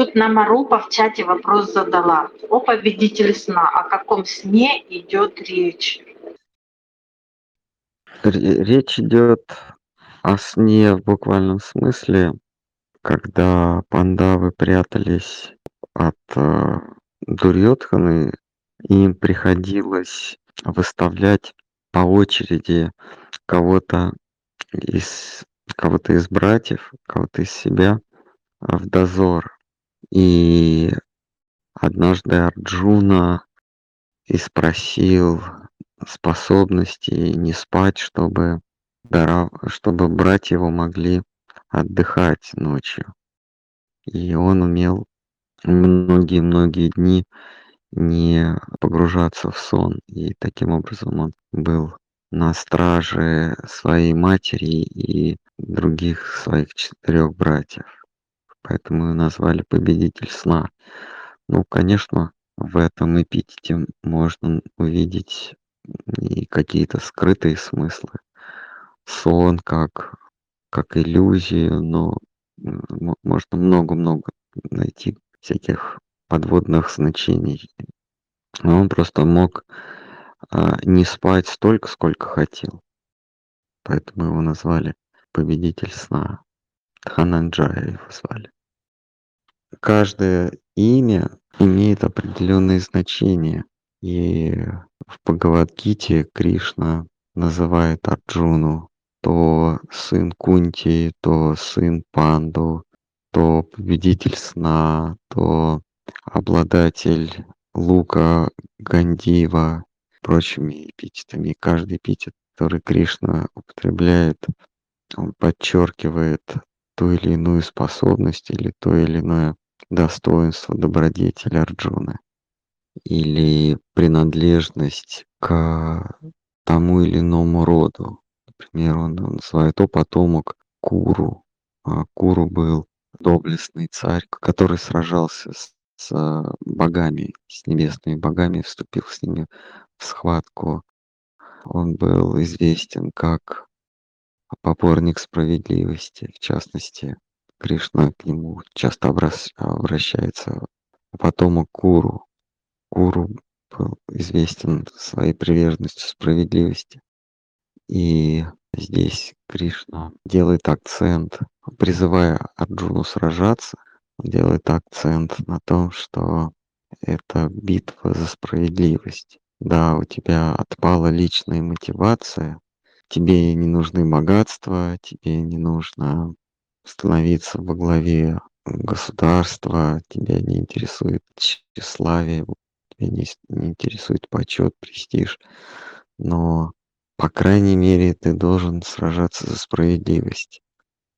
Тут на Марупа в чате вопрос задала. О победитель сна. О каком сне идет речь? Речь идет о сне в буквальном смысле, когда пандавы прятались от э, Дурьотханы, им приходилось выставлять по очереди кого-то из кого-то из братьев, кого-то из себя в дозор. И однажды Арджуна и спросил способности не спать, чтобы, чтобы братья его могли отдыхать ночью. И он умел многие-многие дни не погружаться в сон. И таким образом он был на страже своей матери и других своих четырех братьев. Поэтому его назвали победитель сна. Ну, конечно, в этом эпитете можно увидеть и какие-то скрытые смыслы. Сон как, как иллюзию, но можно много-много найти всяких подводных значений. Он просто мог а, не спать столько, сколько хотел. Поэтому его назвали победитель сна. Хананджая его звали. Каждое имя имеет определенные значения. И в Бхагавадгите Кришна называет Арджуну то сын Кунти, то сын Панду, то победитель сна, то обладатель лука Гандива, прочими эпитетами. Каждый эпитет, который Кришна употребляет, он подчеркивает ту или иную способность или то или иное достоинство добродетели Арджуны или принадлежность к тому или иному роду. Например, он называет о потомок Куру. А Куру был доблестный царь, который сражался с, с богами, с небесными богами, вступил с ними в схватку. Он был известен как поборник справедливости, в частности, Кришна к нему часто обращается потомок Куру. Куру был известен своей приверженностью справедливости. И здесь Кришна делает акцент, призывая Арджуну сражаться, делает акцент на том, что это битва за справедливость. Да, у тебя отпала личная мотивация, тебе не нужны богатства, тебе не нужно становиться во главе государства, тебя не интересует тщеславие, тебя не, не интересует почет, престиж, но, по крайней мере, ты должен сражаться за справедливость.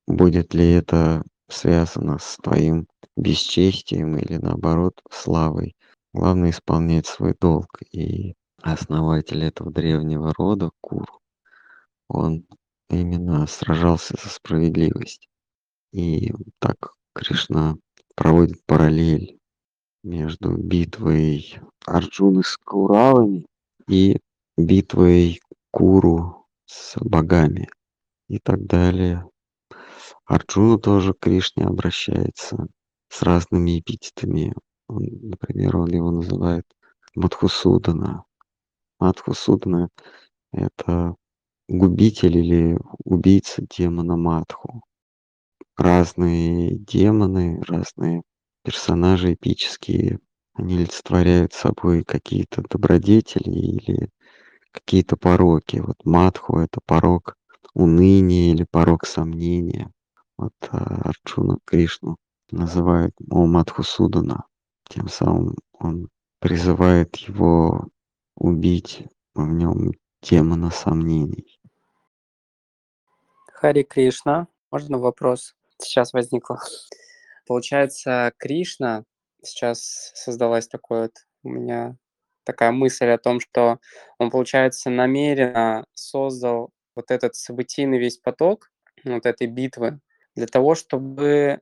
Будет ли это связано с твоим бесчестием или, наоборот, славой? Главное исполнять свой долг. И основатель этого древнего рода, Куру, он именно сражался за справедливость. И так Кришна проводит параллель между битвой Арджуны с Кауравами и битвой Куру с богами и так далее. Арджуна тоже к Кришне обращается с разными эпитетами. Он, например, он его называет Мадхусудана. Мадхусудана — это губитель или убийца демона Мадху разные демоны, разные персонажи эпические, они олицетворяют собой какие-то добродетели или какие-то пороки. Вот Мадху — это порок уныния или порок сомнения. Вот а, Арджуна Кришну называет О Мадху Судана. Тем самым он призывает его убить в нем демона сомнений. Хари Кришна, можно вопрос? сейчас возникло. Получается, Кришна, сейчас создалась такой вот у меня такая мысль о том, что он, получается, намеренно создал вот этот событийный весь поток вот этой битвы для того, чтобы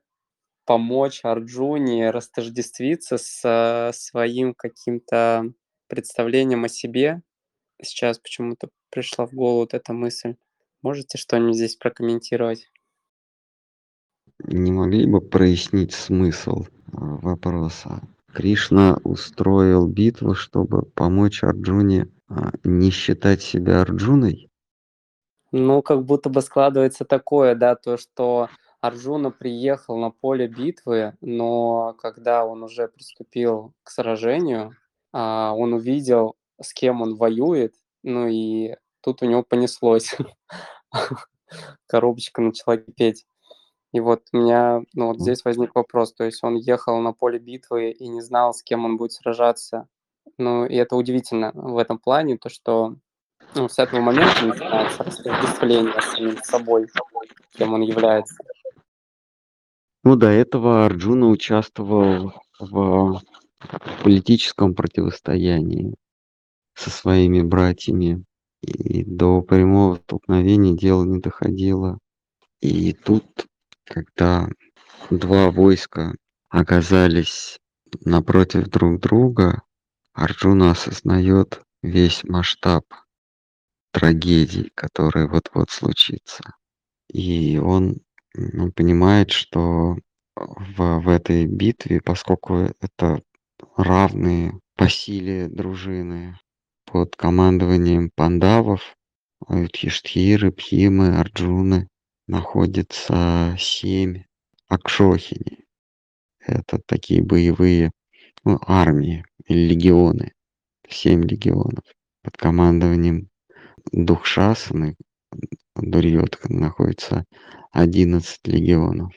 помочь Арджуне растождествиться с своим каким-то представлением о себе. Сейчас почему-то пришла в голову вот эта мысль. Можете что-нибудь здесь прокомментировать? не могли бы прояснить смысл а, вопроса? Кришна устроил битву, чтобы помочь Арджуне а, не считать себя Арджуной? Ну, как будто бы складывается такое, да, то, что Арджуна приехал на поле битвы, но когда он уже приступил к сражению, а, он увидел, с кем он воюет, ну и тут у него понеслось. Коробочка начала кипеть. И вот у меня, ну вот здесь возник вопрос, то есть он ехал на поле битвы и не знал, с кем он будет сражаться. Ну, и это удивительно в этом плане, то, что ну, с этого момента начинается распространение с самим собой, кем он является. Ну, до этого Арджуна участвовал в политическом противостоянии со своими братьями, и до прямого столкновения дело не доходило. И тут, когда два войска оказались напротив друг друга, Арджуна осознает весь масштаб трагедии, которая вот-вот случится. И он ну, понимает, что в, в этой битве, поскольку это равные по силе дружины под командованием пандавов, Юдхиштхиры, Пхимы, Арджуны, находится семь Акшохини. Это такие боевые ну, армии или легионы, семь легионов под командованием Духшасаны, Дурьотхан находится 11 легионов.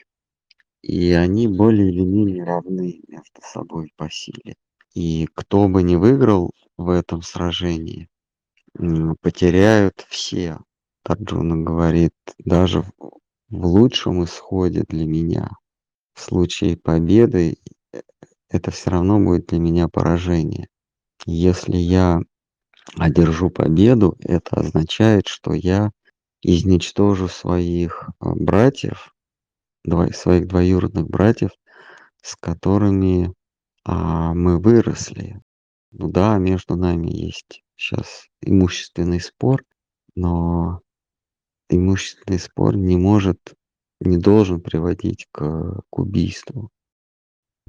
И они более или менее равны между собой по силе. И кто бы ни выиграл в этом сражении, потеряют все. Тарджуна говорит, даже в лучшем исходе для меня. В случае победы э, это все равно будет для меня поражение. Если я одержу победу, это означает, что я изничтожу своих а, братьев, своих двоюродных братьев, с которыми а, мы выросли. Ну да, между нами есть сейчас имущественный спор, но имущественный спор не может, не должен приводить к, к убийству.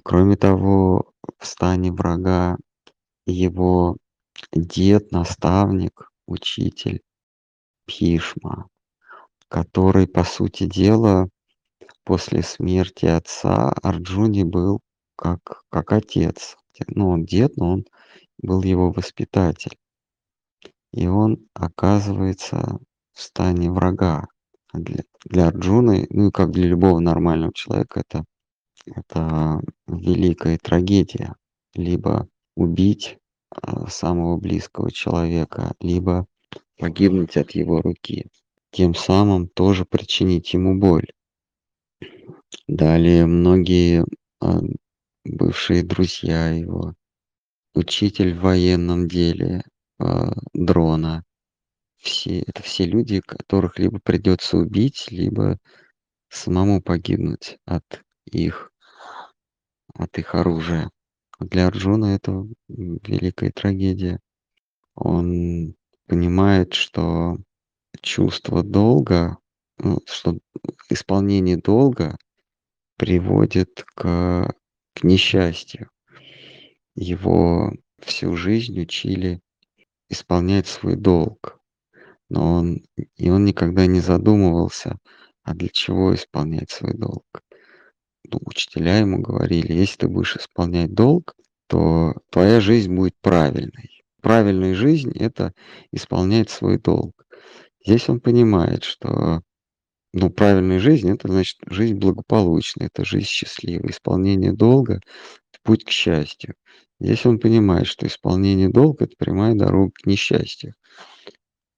Кроме того, в стане врага его дед, наставник, учитель Пишма, который, по сути дела, после смерти отца Арджуни был как, как отец. Ну, он дед, но он был его воспитатель. И он оказывается в стане врага. Для, для Арджуны, ну и как для любого нормального человека, это, это великая трагедия. Либо убить а, самого близкого человека, либо погибнуть от его руки, тем самым тоже причинить ему боль. Далее многие а, бывшие друзья его, учитель в военном деле а, дрона, все, это все люди, которых либо придется убить, либо самому погибнуть от их, от их оружия. Для Арджуна это великая трагедия. Он понимает, что чувство долга, ну, что исполнение долга приводит к, к несчастью. Его всю жизнь учили исполнять свой долг, но он, и он никогда не задумывался, а для чего исполнять свой долг ну, учителя ему говорили, если ты будешь исполнять долг, то твоя жизнь будет правильной. Правильная жизнь – это исполнять свой долг. Здесь он понимает, что ну, правильная жизнь – это значит жизнь благополучная, это жизнь счастливая. Исполнение долга – путь к счастью. Здесь он понимает, что исполнение долга – это прямая дорога к несчастью.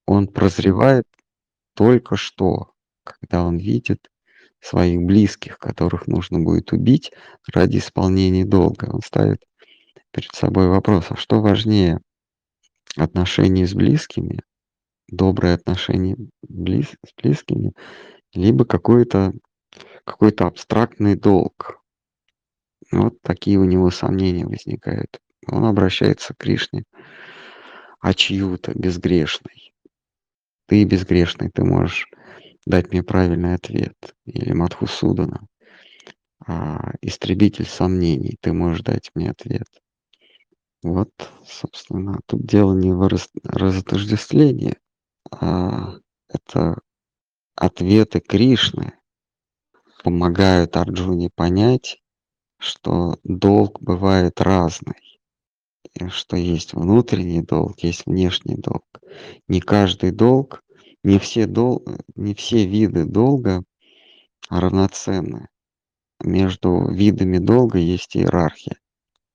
Он прозревает только что, когда он видит своих близких, которых нужно будет убить ради исполнения долга. Он ставит перед собой вопрос, а что важнее, отношения с близкими, добрые отношения близ, с близкими, либо какой-то какой-то абстрактный долг. Вот такие у него сомнения возникают. Он обращается к Кришне, а чью-то безгрешный. Ты безгрешный, ты можешь дать мне правильный ответ или Мадхусудана. а, истребитель сомнений. Ты можешь дать мне ответ. Вот, собственно, тут дело не в раз- разотождествлении, а это ответы Кришны помогают Арджуне понять, что долг бывает разный, что есть внутренний долг, есть внешний долг. Не каждый долг, не все, дол, не все виды долга равноценны. Между видами долга есть иерархия,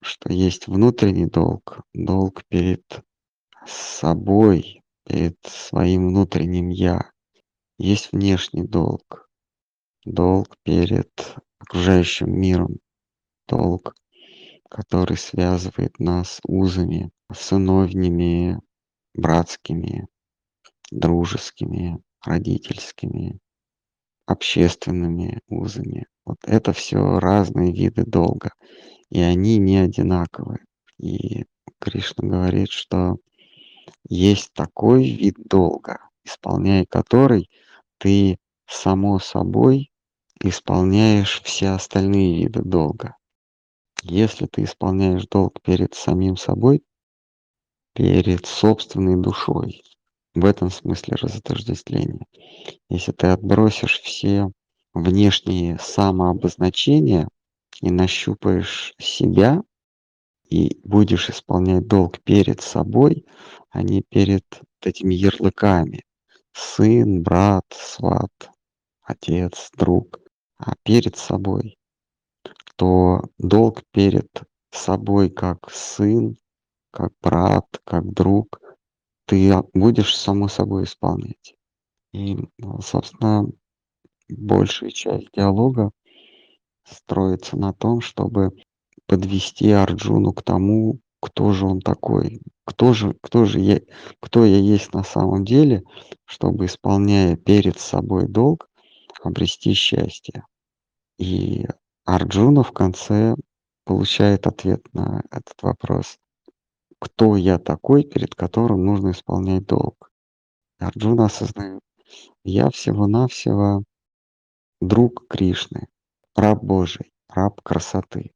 что есть внутренний долг, долг перед собой, перед своим внутренним «я». Есть внешний долг, долг перед окружающим миром, долг, который связывает нас узами сыновними, братскими, дружескими, родительскими, общественными узами. Вот это все разные виды долга, и они не одинаковые. И Кришна говорит, что есть такой вид долга, исполняя который ты само собой исполняешь все остальные виды долга. Если ты исполняешь долг перед самим собой, перед собственной душой, в этом смысле разотождествление. Если ты отбросишь все внешние самообозначения и нащупаешь себя, и будешь исполнять долг перед собой, а не перед этими ярлыками. Сын, брат, сват, отец, друг, а перед собой, то долг перед собой как сын, как брат, как друг, ты будешь само собой исполнять. И, собственно, большая часть диалога строится на том, чтобы подвести Арджуну к тому, кто же он такой, кто же, кто же я, кто я есть на самом деле, чтобы, исполняя перед собой долг, обрести счастье. И Арджуна в конце получает ответ на этот вопрос. Кто я такой, перед которым нужно исполнять долг? Арджуна осознает, я всего-навсего друг Кришны, раб Божий, раб красоты,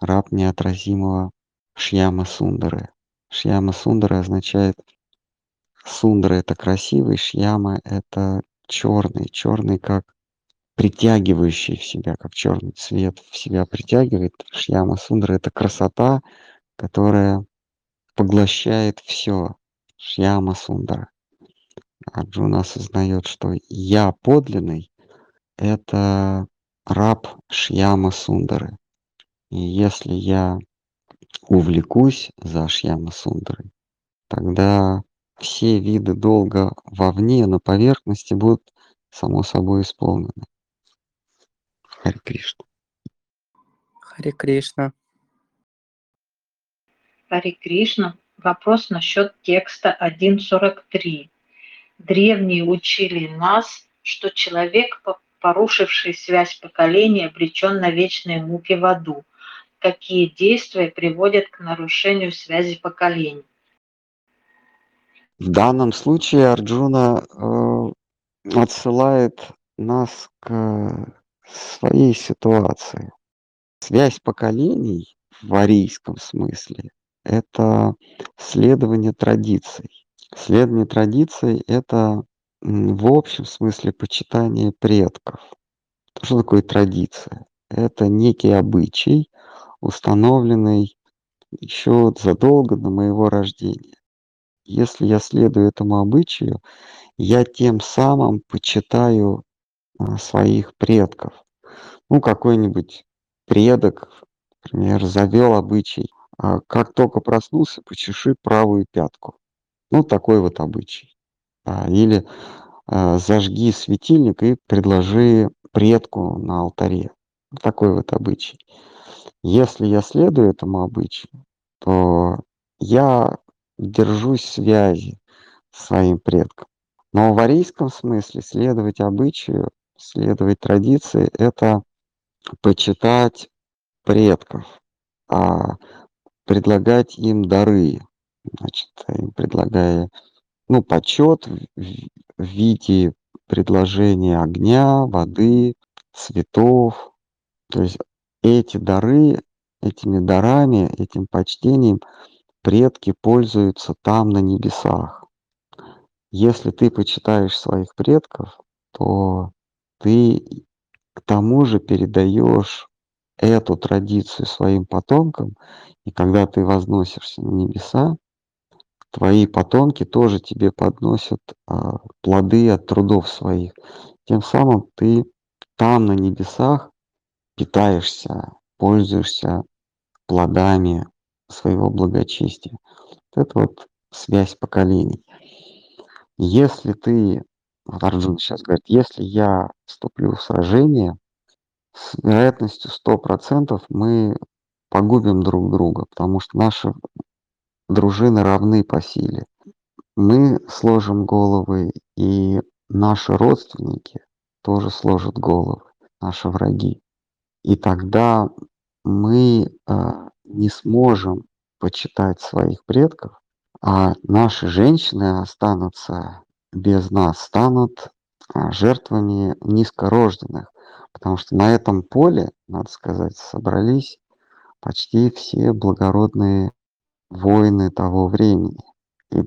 раб неотразимого Шьяма Сундары. Шьяма Сундара означает Сундара это красивый, Шьяма это черный, черный как притягивающий в себя, как черный цвет в себя притягивает. Шьяма Сундара это красота, которая поглощает все. Шьяма Сундара. Арджуна осознает, что я подлинный — это раб Шьяма Сундары. И если я увлекусь за Шьяма Сундарой, тогда все виды долга вовне, на поверхности будут само собой исполнены. Хари Кришна. Харе Кришна. Хари Кришна. Вопрос насчет текста 1.43. Древние учили нас, что человек, порушивший связь поколений, обречен на вечные муки в аду. Какие действия приводят к нарушению связи поколений? В данном случае Арджуна э, отсылает нас к своей ситуации. Связь поколений в арийском смысле – это следование традиций. Следование традиций – это в общем смысле почитание предков. Что такое традиция? Это некий обычай, установленный еще задолго до моего рождения. Если я следую этому обычаю, я тем самым почитаю а, своих предков. Ну, какой-нибудь предок, например, завел обычай, а как только проснулся, почеши правую пятку. Ну, такой вот обычай. А, или зажги светильник и предложи предку на алтаре. Такой вот обычай. Если я следую этому обычаю, то я держусь связи с своим предком. Но в арийском смысле следовать обычаю, следовать традиции – это почитать предков, а предлагать им дары, значит, им предлагая, ну, почет в виде предложения огня, воды, цветов, То есть эти дары, этими дарами, этим почтением предки пользуются там, на небесах. Если ты почитаешь своих предков, то ты к тому же передаешь эту традицию своим потомкам, и когда ты возносишься на небеса, твои потомки тоже тебе подносят а, плоды от трудов своих. Тем самым ты там, на небесах, питаешься, пользуешься плодами своего благочестия. Это вот связь поколений. Если ты, вот Арджун сейчас говорит, если я вступлю в сражение, с вероятностью 100% мы погубим друг друга, потому что наши дружины равны по силе. Мы сложим головы, и наши родственники тоже сложат головы, наши враги. И тогда мы э, не сможем почитать своих предков, а наши женщины останутся без нас, станут а, жертвами низкорожденных, потому что на этом поле, надо сказать, собрались почти все благородные воины того времени. И,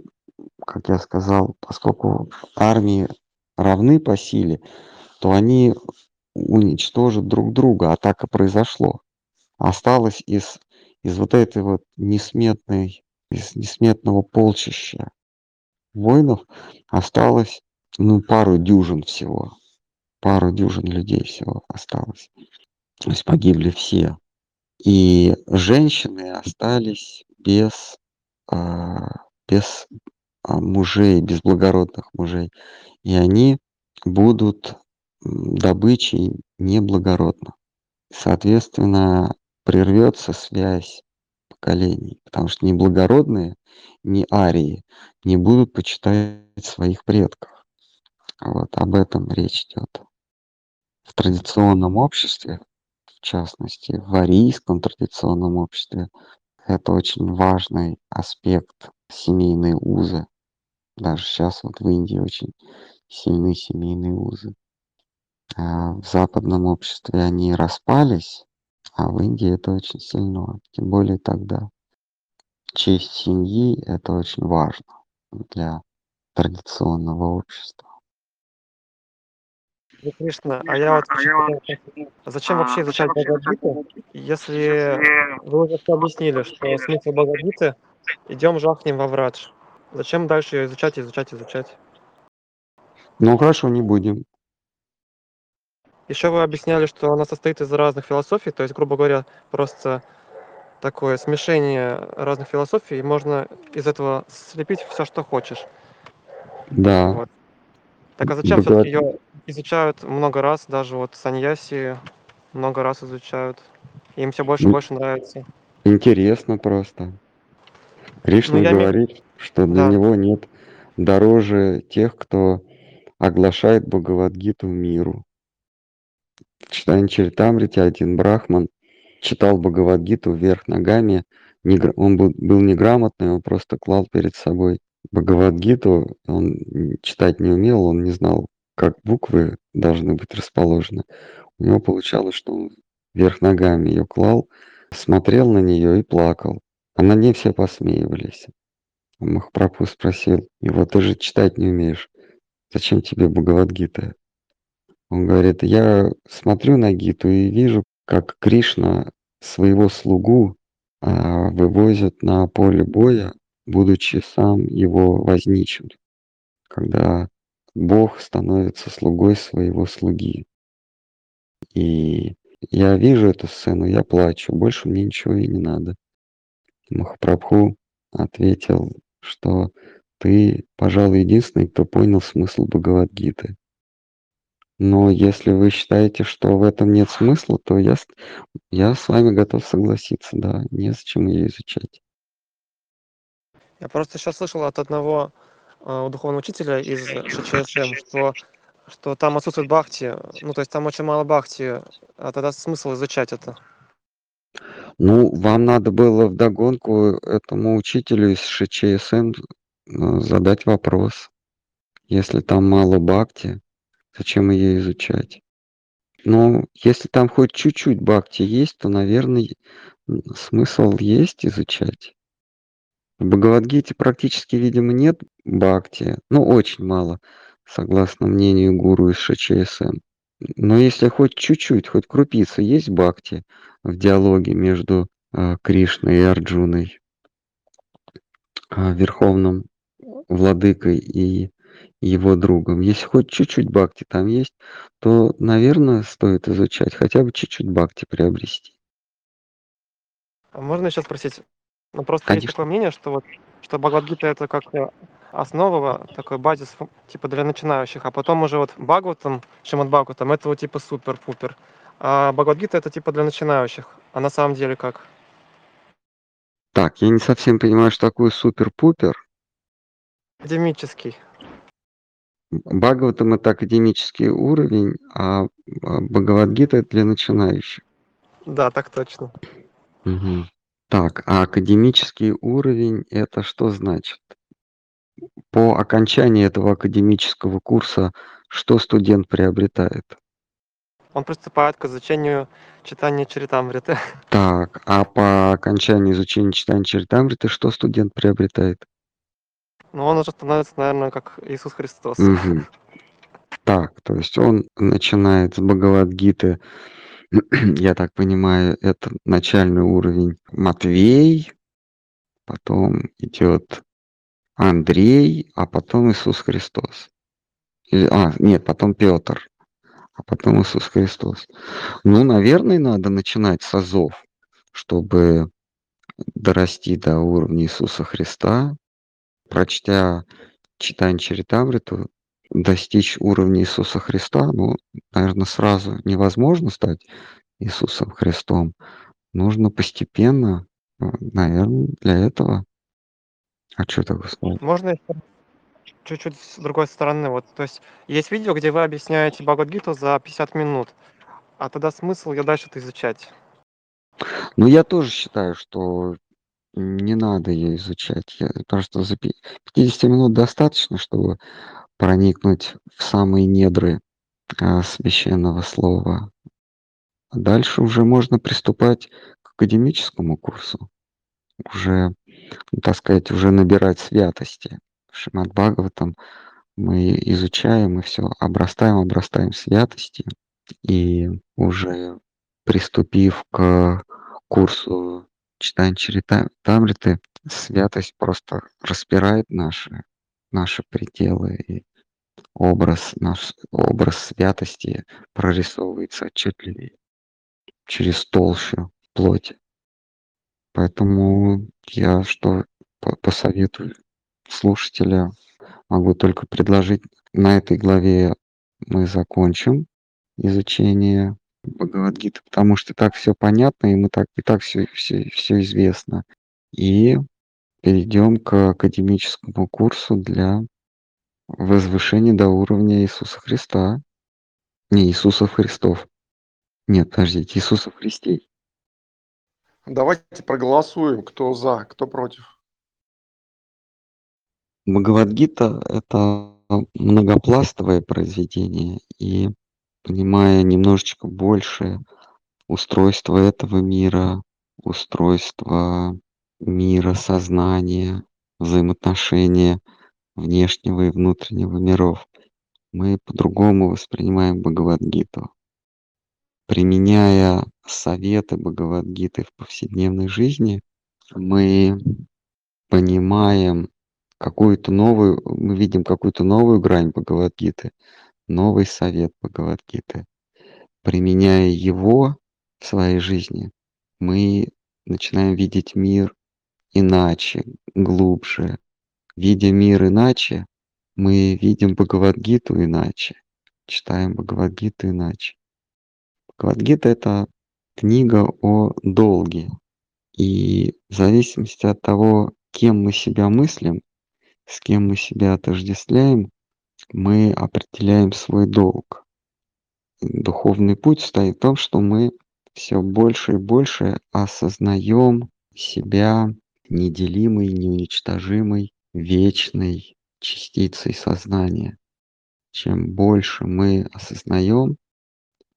как я сказал, поскольку армии равны по силе, то они уничтожат друг друга, а так и произошло. Осталось из, из вот этой вот несметной, из несметного полчища воинов осталось, ну, пару дюжин всего. Пару дюжин людей всего осталось. То есть погибли все. И женщины остались без, а, без а, мужей, без благородных мужей. И они будут добычей неблагородных. Соответственно, прервется связь поколений, потому что неблагородные, не арии, не будут почитать своих предков. Вот об этом речь идет. В традиционном обществе, в частности, в арийском традиционном обществе, это очень важный аспект семейной узы. Даже сейчас вот в Индии очень сильны семейные узы. А в западном обществе они распались, а в Индии это очень сильно, тем более тогда. Честь семьи – это очень важно для традиционного общества. Харе Кришна, а я вот очень хотел зачем вообще изучать Бхагавадгиту, если вы уже все объяснили, что смысл Бхагавадгиты идем жахнем во врадж. Зачем дальше ее изучать, изучать, изучать? Ну хорошо, не будем. Еще вы объясняли, что она состоит из разных философий, то есть, грубо говоря, просто такое смешение разных философий, и можно из этого слепить все, что хочешь. Да. Вот. Так а зачем Бхагавад- все-таки ее изучают много раз, даже вот саньяси много раз изучают. Им все больше и больше нравится. Интересно просто. Кришна Ну, говорит, что для Да. него нет дороже тех, кто оглашает Бхагавадгиту миру. В читании Чаритамрите один брахман читал Бхагавадгиту вверх ногами. Он был, неграмотный, он просто клал перед собой Бхагавадгиту. Он читать не умел, он не знал, как буквы должны быть расположены. У него получалось, что он вверх ногами ее клал, смотрел на нее и плакал. А на ней все посмеивались. Махапрабху спросил его, ты же читать не умеешь, зачем тебе Бхагавадгита? Он говорит, я смотрю на Гиту и вижу, как Кришна своего слугу а, вывозит на поле боя, будучи сам его возничим, когда Бог становится слугой своего слуги. И я вижу эту сцену, я плачу, больше мне ничего и не надо. Махапрабху ответил, что ты, пожалуй, единственный, кто понял смысл Бхагавадгиты. Но если вы считаете, что в этом нет смысла, то я, с- я с вами готов согласиться, да, незачем ее изучать. Я просто сейчас слышал от одного э, духовного учителя из ШЧСМ, что, что там отсутствует бхакти, ну, то есть там очень мало бхакти, а тогда смысл изучать это. Ну, вам надо было вдогонку этому учителю из ШЧСМ э, задать вопрос. Если там мало бхакти, зачем ее изучать? Ну, если там хоть чуть-чуть бхакти есть, то, наверное, смысл есть изучать. В Бхагавадгите практически, видимо, нет бхакти. Ну, очень мало, согласно мнению гуру из ШЧСМ. Но если хоть чуть-чуть, хоть крупица есть бхакти в диалоге между э, Кришной и Арджуной, э, верховным владыкой и его другом, если хоть чуть-чуть бхакти там есть, то, наверное, стоит изучать, хотя бы чуть-чуть бхакти приобрести. А можно еще спросить? Ну, просто есть Конечно. такое мнение, что вот что Бхагавадгита это как э, основа, такой базис типа для начинающих, а потом уже вот Бхагаватам, Шримад Бхагаватам, это вот типа супер-пупер. А Бхагавадгита это типа для начинающих. А на самом деле как? Так, я не совсем понимаю, что такое супер-пупер. Академический. Бхагаватам это академический уровень, а а Бхагавадгита это для начинающих. Да, так точно. Мгм. Так, а академический уровень это что значит? По окончании этого академического курса что студент приобретает? Он приступает к изучению читания Чаритамриты. Так, а по окончании изучения читания Чаритамриты что студент приобретает? Но он уже становится, наверное, как Иисус Христос. Мгм. Так, то есть он начинает с Бхагавадгиты, я так понимаю, это начальный уровень Матвей, потом идет Андрей, а потом Иисус Христос. Или, а, нет, потом Петр, а потом Иисус Христос. Ну, наверное, надо начинать с азов, чтобы дорасти до уровня Иисуса Христа, прочтя читание Чаритамриту, достичь уровня Иисуса Христа, ну, наверное, сразу невозможно стать Иисусом Христом. Нужно постепенно, наверное, для этого. А что такое сказать? Можно еще чуть-чуть с другой стороны. Вот, то есть есть видео, где вы объясняете Бхагавадгиту за 50 минут. А тогда смысл я дальше это изучать. Ну, я тоже считаю, что не надо ее изучать. Я, просто за пи- 50 минут достаточно, чтобы проникнуть в самые недры а, священного слова. Дальше уже можно приступать к академическому курсу. Уже, так сказать, уже набирать святости. Шримад Бхагаватам мы изучаем и все, обрастаем, обрастаем святостью. И уже приступив к курсу читания Чаритамриты, святость просто распирает наши, наши пределы. И образ, наш образ святости прорисовывается отчетливее через толщу плоти. Поэтому я что по- посоветую слушателя, могу только предложить на этой главе мы закончим изучение Бхагавадгиты, потому что так все понятно, и мы так и так все, все, все известно. И перейдем к академическому курсу для возвышения до уровня Иисуса Христа. Не Иисусов Христов. Нет, подождите, Иисусов Христей. Давайте проголосуем, кто за, кто против. Бхагавадгита — это многопластовое произведение, и понимая немножечко больше устройство этого мира, устройство мира, сознания, взаимоотношения внешнего и внутреннего миров, мы по-другому воспринимаем Бхагавадгиту. Применяя советы Бхагавадгиты в повседневной жизни, мы понимаем какую-то новую, мы видим какую-то новую грань Бхагавадгиты, новый совет Бхагавадгиты. Применяя его в своей жизни, мы начинаем видеть мир иначе, глубже. Видя мир иначе, мы видим Бхагавадгиту иначе, читаем Бхагавадгиту иначе. Бхагавадгита — это книга о долге. И в зависимости от того, кем мы себя мыслим, с кем мы себя отождествляем, мы определяем свой долг. Духовный путь стоит в том, что мы все больше и больше осознаем себя неделимой, неуничтожимой, вечной частицей сознания. Чем больше мы осознаем,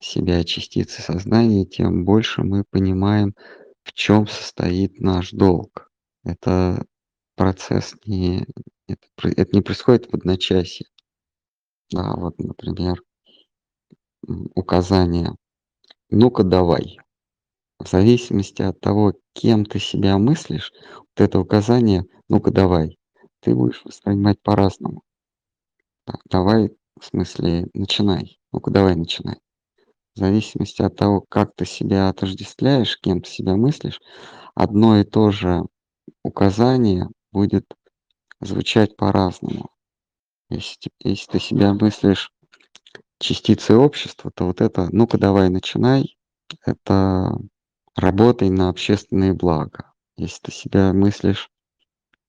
себя частицы сознания, тем больше мы понимаем, в чем состоит наш долг. Это процесс не, это, это не происходит в одночасье. Да, вот, например, указание «ну-ка давай». В зависимости от того, кем ты себя мыслишь, вот это указание «ну-ка давай», ты будешь воспринимать по-разному. Давай, в смысле, начинай. Ну-ка давай начинай. В зависимости от того, как ты себя отождествляешь, кем ты себя мыслишь, одно и то же указание будет звучать по-разному. Если, если ты себя мыслишь частицей общества, то вот это «ну-ка давай начинай» — это работай на общественные блага. Если ты себя мыслишь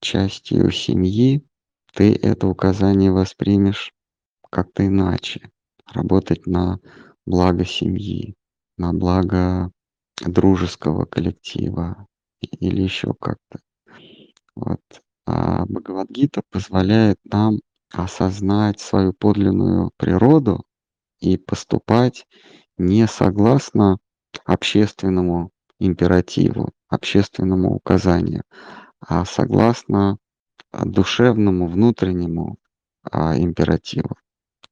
частью семьи, ты это указание воспримешь как-то иначе. Работать на благо семьи, на благо дружеского коллектива или еще как-то. Вот. А Бхагавадгита позволяет нам осознать свою подлинную природу и поступать не согласно общественному императиву, общественному указанию, а согласно душевному, внутреннему а, императиву.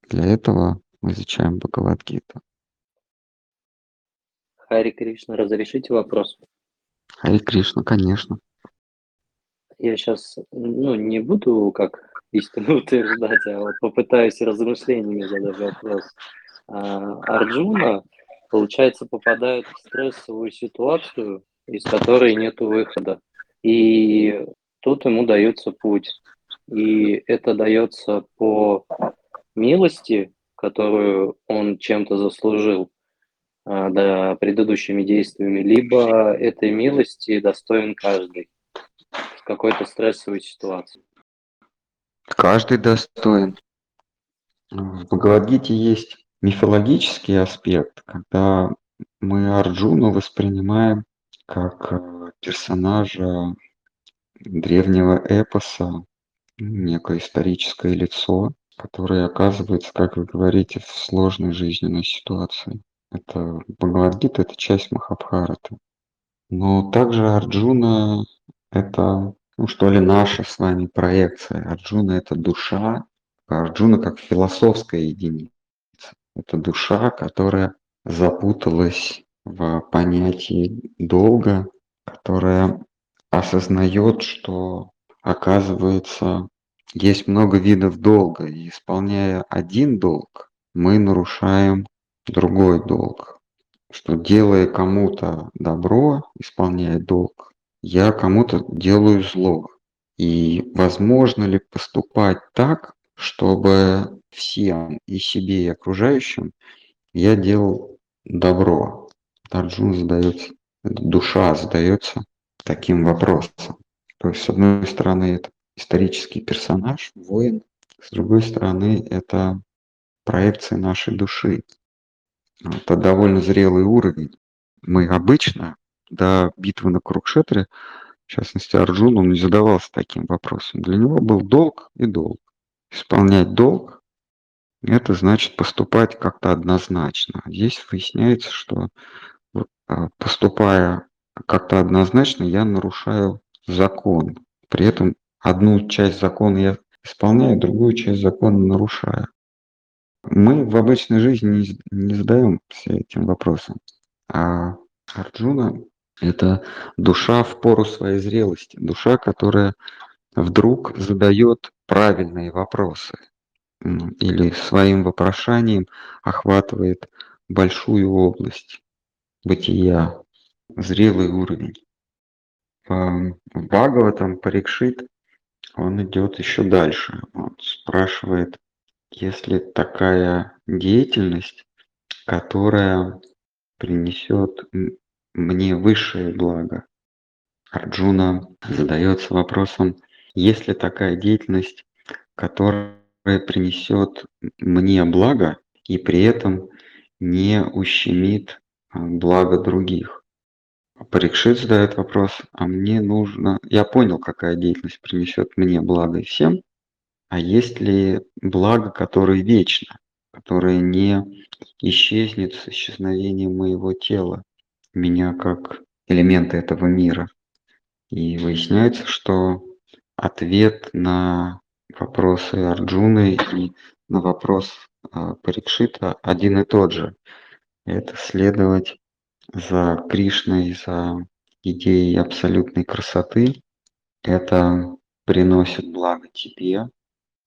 Для этого мы изучаем Бхагавадгиту. Хари Кришна, разрешите вопрос? Хари Кришна, конечно. Я сейчас ну, не буду как истину утверждать, а вот попытаюсь размышлениями задать вопрос. А, Арджуна, получается, попадает в стрессовую ситуацию, из которой нет выхода. И тут ему дается путь. И это дается по милости, которую он чем-то заслужил а, да, предыдущими действиями, либо этой милости достоин каждый в какой-то стрессовой ситуации. Каждый достоин. В Бхагавадгите есть мифологический аспект, когда мы Арджуну воспринимаем как э, персонажа древнего эпоса, некое историческое лицо, которое оказывается, как вы говорите, в сложной жизненной ситуации. Это Бхагавадгита, это часть Махабхараты. Но также Арджуна — это, ну что ли, наша с вами проекция. Арджуна — это душа, Арджуна как философская единица. Это душа, которая запуталась в понятии долга, которая осознает, что оказывается есть много видов долга, и исполняя один долг, мы нарушаем другой долг. Что делая кому-то добро, исполняя долг, я кому-то делаю зло. И возможно ли поступать так, чтобы всем и себе, и окружающим я делал добро? Арджун задается, душа задается таким вопросом. То есть, с одной стороны, это исторический персонаж, воин, с другой стороны, это проекция нашей души. Это довольно зрелый уровень. Мы обычно до битвы на Курукшетре, в частности Арджун, он не задавался таким вопросом. Для него был долг и долг. Исполнять долг – это значит поступать как-то однозначно. Здесь выясняется, что а, поступая как-то однозначно, я нарушаю закон. При этом одну часть закона я исполняю, другую часть закона нарушаю. Мы в обычной жизни не, не задаем все этим вопросом. А Арджуна – это душа в пору своей зрелости, душа, которая вдруг задает правильные вопросы или своим вопрошанием охватывает большую область бытия, зрелый уровень. В Бхагаватам Парикшит он идет еще дальше. Он спрашивает, если такая деятельность, которая принесет мне высшее благо. Арджуна задается вопросом, есть ли такая деятельность, которая принесет мне благо и при этом не ущемит а, благо других. Парикшит задает вопрос, а мне нужно... Я понял, какая деятельность принесет мне благо и всем, а есть ли благо, которое вечно, которое не исчезнет с исчезновением моего тела, меня как элемента этого мира. И выясняется, что ответ на вопросы Арджуны и на вопрос э, Парикшита один и тот же. Это следовать за Кришной, за идеей абсолютной красоты. Это приносит благо тебе,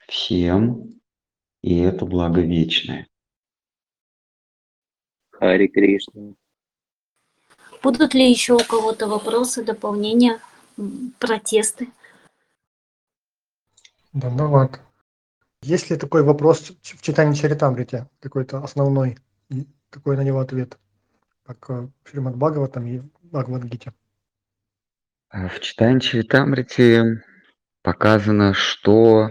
всем, и это благо вечное. Хари Кришна. Будут ли еще у кого-то вопросы, дополнения, протесты? Дандават. Есть ли такой вопрос в читании Чаритамрити, какой-то основной, и какой на него ответ, как э, в Шримад Бхагаватам и Бхагавадгите? А В читании Чаритамрити показано, что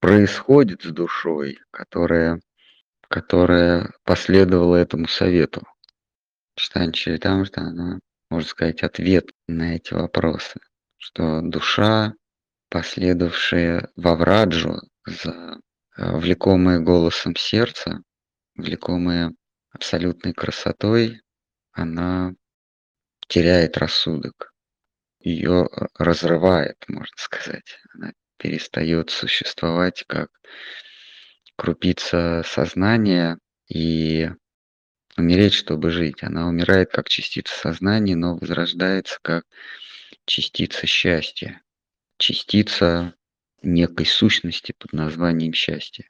происходит с душой, которая, которая последовала этому совету. Читание Чаритамрита, оно, можно сказать, ответ на эти вопросы, что душа, последовавшая во Враджу, за, э, влекомая голосом сердца, влекомая абсолютной красотой, она теряет рассудок, ее разрывает, можно сказать. Она перестает существовать как крупица сознания и умереть, чтобы жить. Она умирает как частица сознания, но возрождается как частица счастья, частица некой сущности под названием счастье.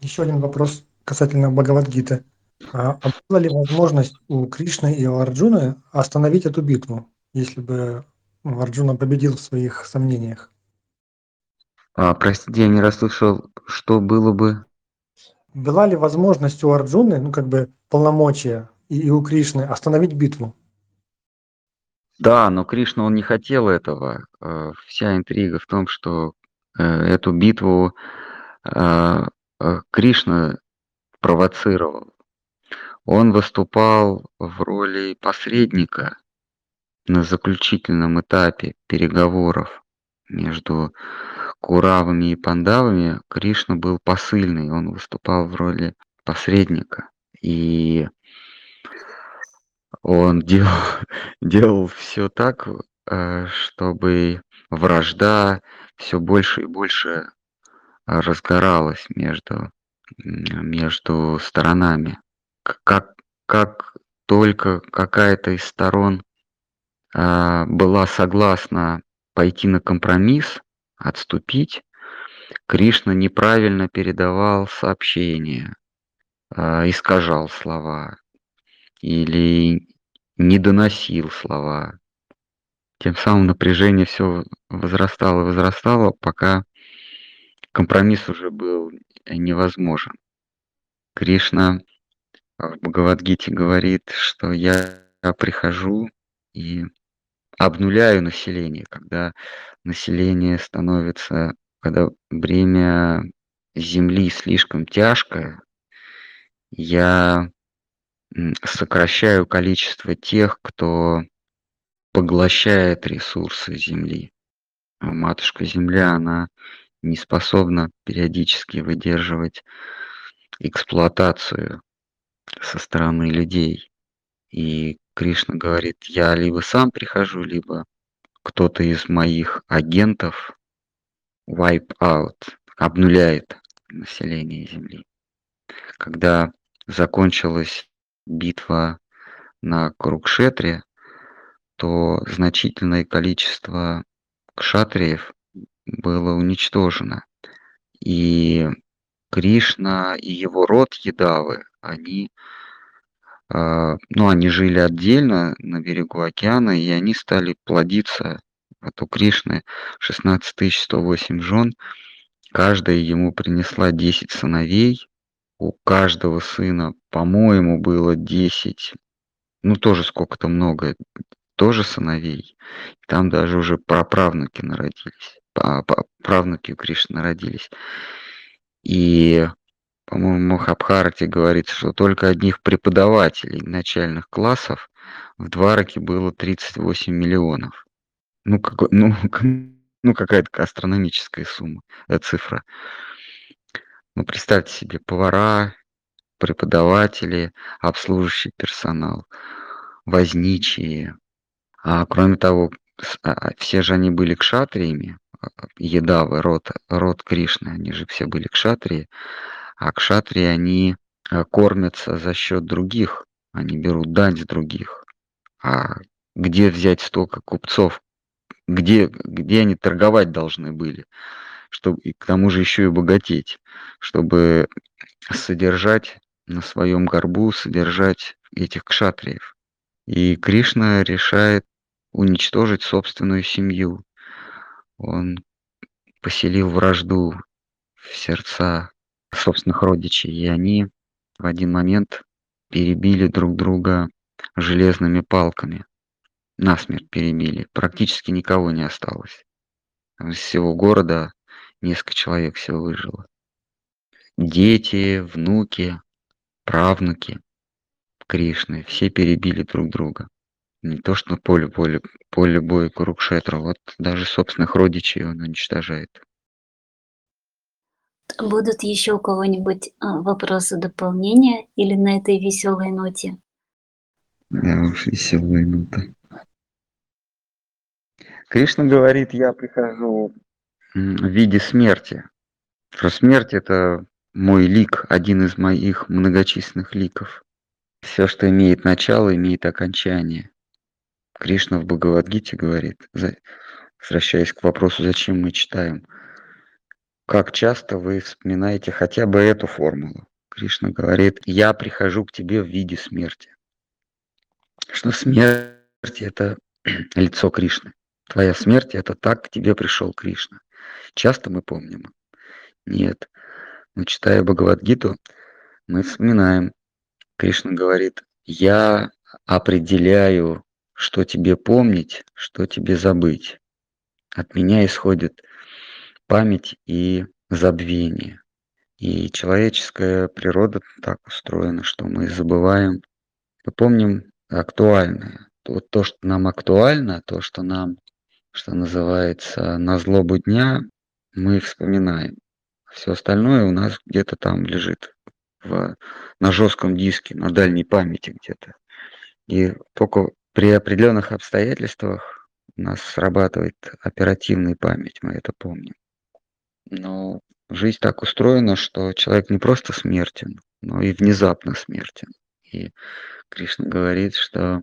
Еще один вопрос касательно Бхагавадгиты. А а была ли возможность у Кришны и у Арджуны остановить эту битву, если бы ну, Арджуна победил в своих сомнениях? А, простите, я не расслышал, что было бы. Была ли возможность у Арджуны, ну как бы полномочия, и, и у Кришны остановить битву? Да, но Кришна, он не хотел этого. Э, Вся интрига в том, что э, эту битву э, Кришна провоцировал. Он выступал в роли посредника на заключительном этапе переговоров между Куравами и Пандавами. Кришна был посыльный, он выступал в роли посредника. И он делал, делал все так, э, чтобы вражда все больше и больше разгоралась между, между сторонами. Как, как только какая-то из сторон а, была согласна пойти на компромисс, отступить, Кришна неправильно передавал сообщение, а, искажал слова или не доносил слова. Тем самым напряжение все возрастало и возрастало, пока компромисс уже был невозможен. Кришна в Бхагавадгите говорит, что я прихожу и обнуляю население, когда население становится, когда бремя земли слишком тяжкое, я сокращаю количество тех, кто поглощает ресурсы земли. А матушка Земля, она не способна периодически выдерживать эксплуатацию со стороны людей. И Кришна говорит, я либо сам прихожу, либо кто-то из моих агентов wipe out, обнуляет население Земли. Когда закончилась битва на Курукшетре, то значительное количество кшатриев было уничтожено. И Кришна и его род Едавы, они, ну, они жили отдельно на берегу океана, и они стали плодиться. Вот у Кришны 16 108 жен, каждая ему принесла 10 сыновей, у каждого сына, по-моему, было 10, ну, тоже сколько-то много, тоже сыновей. Там даже уже праправнуки народились, па- правнуки у Кришны народились. И, по-моему, Махабхарате говорится, что только одних преподавателей начальных классов в Двараке было 38 миллионов. Ну, какой, ну, ну какая-то астрономическая сумма, э, цифра. Ну, представьте себе, повара, преподаватели, обслуживающий персонал, возничие. А кроме того, а, а, все же они были кшатриями, а, едавы, род, род Кришны, они же все были кшатрии, а кшатрии, они а, кормятся за счет других, они берут дань с других. А где взять столько купцов? Где, где они торговать должны были? Чтобы, и к тому же еще и богатеть, чтобы содержать на своем горбу, содержать этих кшатриев. И Кришна решает уничтожить собственную семью. Он поселил вражду в сердца собственных родичей, и они в один момент перебили друг друга железными палками. Насмерть перебили. Практически никого не осталось. Из всего города несколько человек всего выжило. Дети, внуки, правнуки Кришны, все перебили друг друга. Не то, что поле, поле, поле боя Курукшетра, вот даже собственных родичей он уничтожает. Будут еще у кого-нибудь а, вопросы дополнения или на этой веселой ноте? Да уж, веселая минута. Кришна говорит, я прихожу в виде смерти. Что смерть это мой лик, один из моих многочисленных ликов. Все, что имеет начало, имеет окончание. Кришна в Бхагавадгите говорит, возвращаясь к вопросу, зачем мы читаем, как часто вы вспоминаете хотя бы эту формулу. Кришна говорит, я прихожу к тебе в виде смерти. Что смерть это лицо Кришны. Твоя смерть это так к тебе пришел Кришна. Часто мы помним? Нет. Но читая Бхагавадгиту, мы вспоминаем. Кришна говорит, я определяю, что тебе помнить, что тебе забыть. От меня исходит память и забвение. И человеческая природа так устроена, что мы забываем, мы помним актуальное. Вот то, что нам актуально, то, что нам, что называется, на злобу дня, мы вспоминаем. Все остальное у нас где-то там лежит в, на жестком диске, на дальней памяти где-то. И только при определенных обстоятельствах у нас срабатывает оперативная память, мы это помним. Но жизнь так устроена, что человек не просто смертен, но и внезапно смертен. И Кришна говорит, что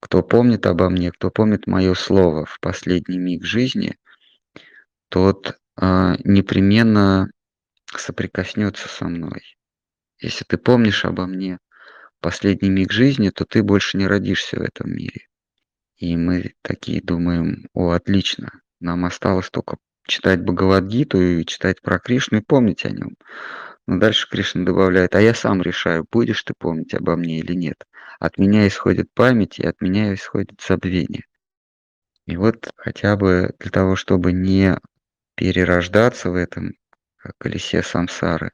кто помнит обо мне, кто помнит мое слово в последний миг жизни, тот а, непременно соприкоснется со мной. Если ты помнишь обо мне последний миг жизни, то ты больше не родишься в этом мире. И мы такие думаем, о, отлично, нам осталось только читать Бхагавадгиту и читать про Кришну и помнить о нем. Но дальше Кришна добавляет, а я сам решаю, будешь ты помнить обо мне или нет. От меня исходит память, и от меня исходит забвение. И вот хотя бы для того, чтобы не перерождаться в этом колесе самсары,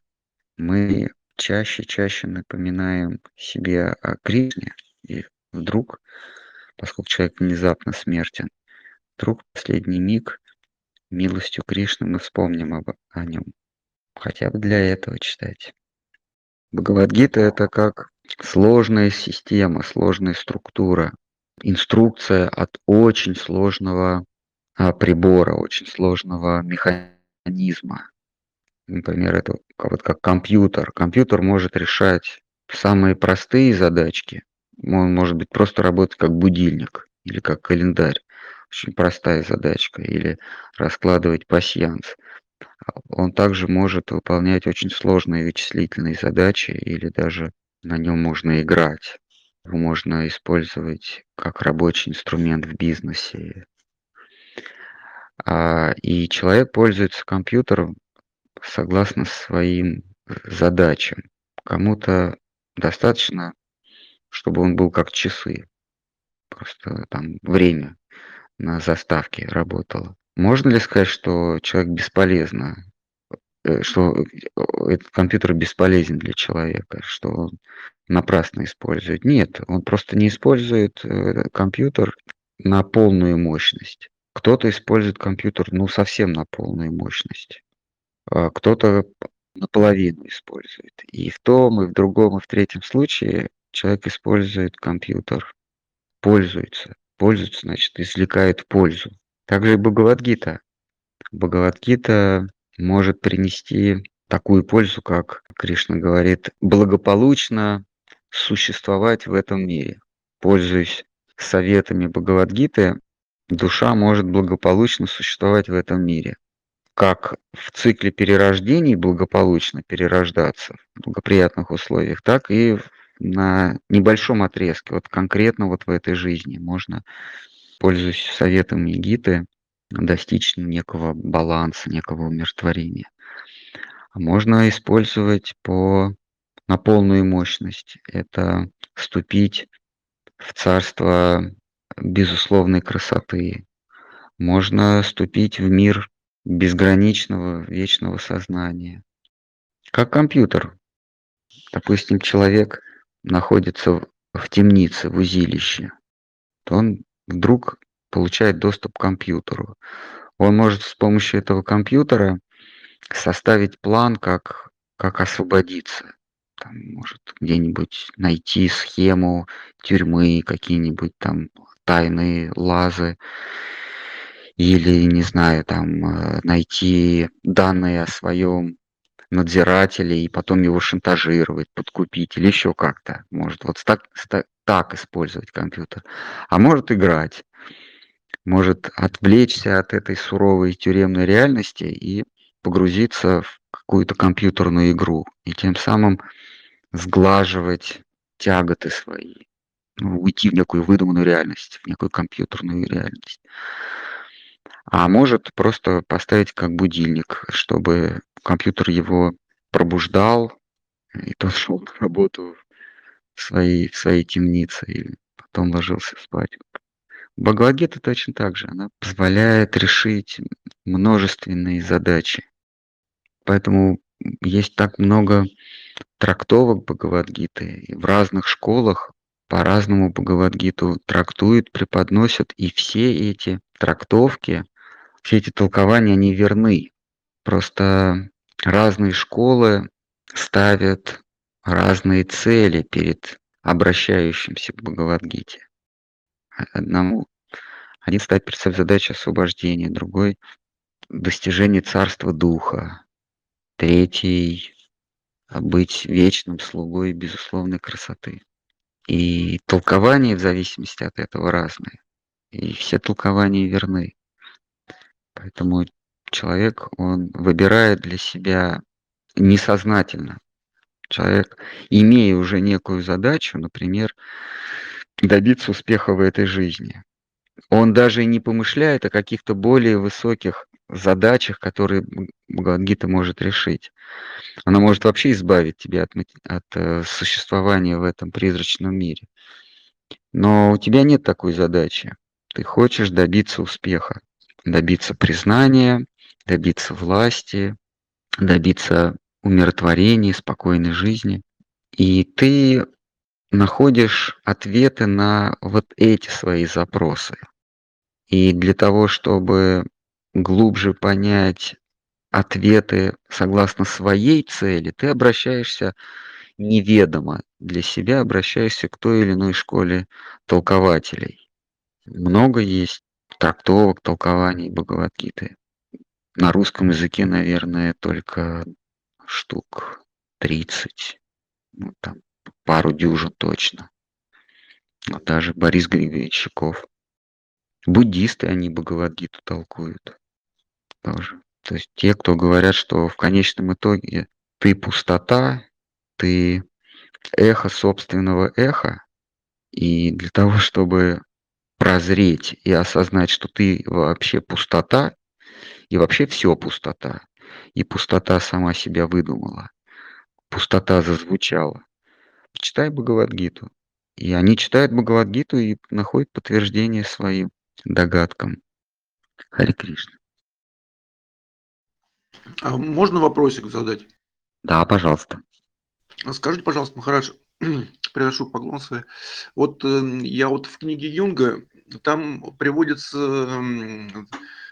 мы чаще чаще напоминаем себе о Кришне, и вдруг, поскольку человек внезапно смертен, вдруг последний миг милостью Кришны мы вспомним об, о нем. Хотя бы для этого читать. Бхагавадгита это как сложная система, сложная структура, инструкция от очень сложного а, прибора, очень сложного механизма. Например, это вот как компьютер. Компьютер может решать самые простые задачки. Он может быть просто работать как будильник или как календарь. Очень простая задачка. Или раскладывать пасьянс. Он также может выполнять очень сложные вычислительные задачи или даже на нем можно играть. Его можно использовать как рабочий инструмент в бизнесе. А, и человек пользуется компьютером согласно своим задачам. Кому-то достаточно, чтобы он был как часы. Просто там время на заставке работало. Можно ли сказать, что человек бесполезно, что этот компьютер бесполезен для человека, что он напрасно использует? Нет, он просто не использует компьютер на полную мощность. Кто-то использует компьютер, ну, совсем на полную мощность. Кто-то наполовину использует. И в том, и в другом, и в третьем случае человек использует компьютер, пользуется. Пользуется, значит, извлекает пользу. Также и Бхагавадгита. Бхагавадгита может принести такую пользу, как Кришна говорит, благополучно существовать в этом мире. Пользуясь советами Бхагавадгиты, душа может благополучно существовать в этом мире. Как в цикле перерождений благополучно перерождаться в благоприятных условиях, так и на небольшом отрезке, вот конкретно вот в этой жизни можно, пользуясь советами Гиты, достичь некого баланса, некого умиротворения. А можно использовать по, на полную мощность. Это вступить в царство безусловной красоты. Можно вступить в мир безграничного вечного сознания. Как компьютер. Допустим, человек находится в темнице, в узилище, то он вдруг получает доступ к компьютеру. Он может с помощью этого компьютера составить план, как, как освободиться. Там, может где-нибудь найти схему тюрьмы, какие-нибудь там тайные лазы, или, не знаю, там э, найти данные о своем надзирателе и потом его шантажировать, подкупить или еще как-то. Может вот так, так использовать компьютер. А может играть. Может отвлечься от этой суровой тюремной реальности и погрузиться в какую-то компьютерную игру. И тем самым сглаживать тяготы свои. Ну, уйти в некую выдуманную реальность, в некую компьютерную реальность. А может просто поставить как будильник, чтобы компьютер его пробуждал, и тот шел на работу в своей, в своей темнице и потом ложился спать. Бхагавадгита точно так же. Она позволяет решить множественные задачи. Поэтому есть так много трактовок Бхагавадгиты. И в разных школах по-разному Бхагавадгиту трактуют, преподносят. И все эти трактовки, все эти толкования, они верны. Просто разные школы ставят разные цели перед обращающимся к Бхагавадгите. Одному один ставит перед собой задачу освобождения, другой – достижение царства духа, третий – быть вечным слугой безусловной красоты. И толкования в зависимости от этого разные. И все толкования верны. Поэтому человек, он выбирает для себя несознательно. Человек, имея уже некую задачу, например, добиться успеха в этой жизни, он даже не помышляет о каких-то более высоких задачах, которые Бхагавадгита может решить. Она может вообще избавить тебя от, от э, существования в этом призрачном мире. Но у тебя нет такой задачи. Ты хочешь добиться успеха, добиться признания, добиться власти, добиться умиротворения, спокойной жизни. И ты находишь ответы на вот эти свои запросы. И для того, чтобы глубже понять ответы согласно своей цели, ты обращаешься неведомо для себя, обращаешься к той или иной школе толкователей. Много есть трактовок, толкований Бхагавадгиты. На русском языке, наверное, только штук 30. Ну, там пару дюжин точно. Но даже Борис Григорьевичаков. Буддисты, они Бхагавадгиту толкуют тоже. То есть те, кто говорят, что в конечном итоге ты пустота, ты эхо собственного эха, и для того, чтобы прозреть и осознать, что ты вообще пустота, и вообще все пустота, и пустота сама себя выдумала, пустота зазвучала. Читай Бхагавадгиту. И они читают Бхагавадгиту и находят подтверждение своим догадкам. Хари Кришна. А можно вопросик задать? Да, пожалуйста. Скажите, пожалуйста, Махарадж, приношу поклон свой. Вот э, я вот в книге Юнга, там приводятся,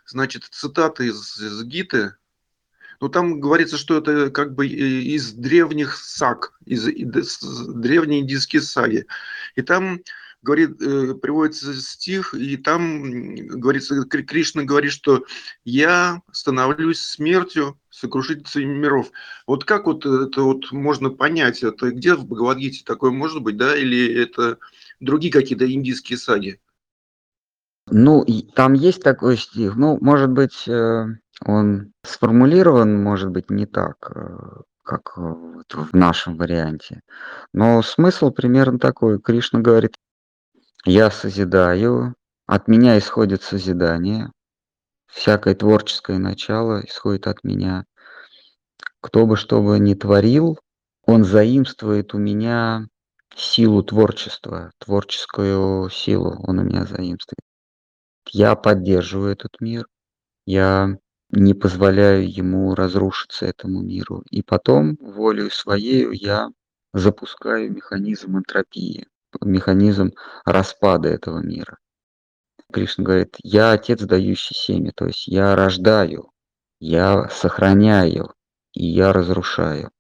значит, цитаты из, из Гиты, Но там говорится, что это как бы из древних саг, из, из древней индийские саги. И там говорит, э, приводится стих, и там говорится, Кришна говорит, что я становлюсь смертью сокрушительницей миров. Вот как вот это вот можно понять? Это где в Бхагавадгите такое может быть, да? Или это другие какие-то индийские саги? Ну, там есть такой стих. Ну, может быть, э, он сформулирован, может быть, не так, э, как в нашем варианте. Но смысл примерно такой. Кришна говорит, я созидаю, от меня исходит созидание, всякое творческое начало исходит от меня. Кто бы что бы ни творил, он заимствует у меня силу творчества, творческую силу он у меня заимствует. Я поддерживаю этот мир, я не позволяю ему разрушиться этому миру. И потом, волею своей, я запускаю механизм энтропии механизм распада этого мира. Кришна говорит, я отец, дающий семя, то есть я рождаю, я сохраняю и я разрушаю.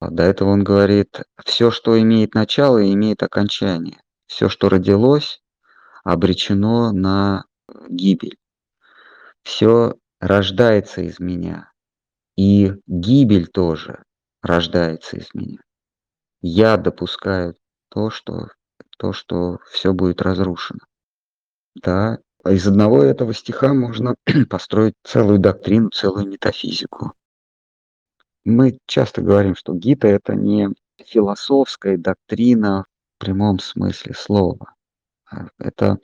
А до этого он говорит, все, что имеет начало, имеет окончание. Все, что родилось, обречено на гибель. Все рождается из меня. И гибель тоже рождается из меня. Я допускаю то, что, то, что все будет разрушено. Да, из одного этого стиха можно построить целую доктрину, целую метафизику. Мы часто говорим, что Гита это не философская доктрина в прямом смысле слова. Это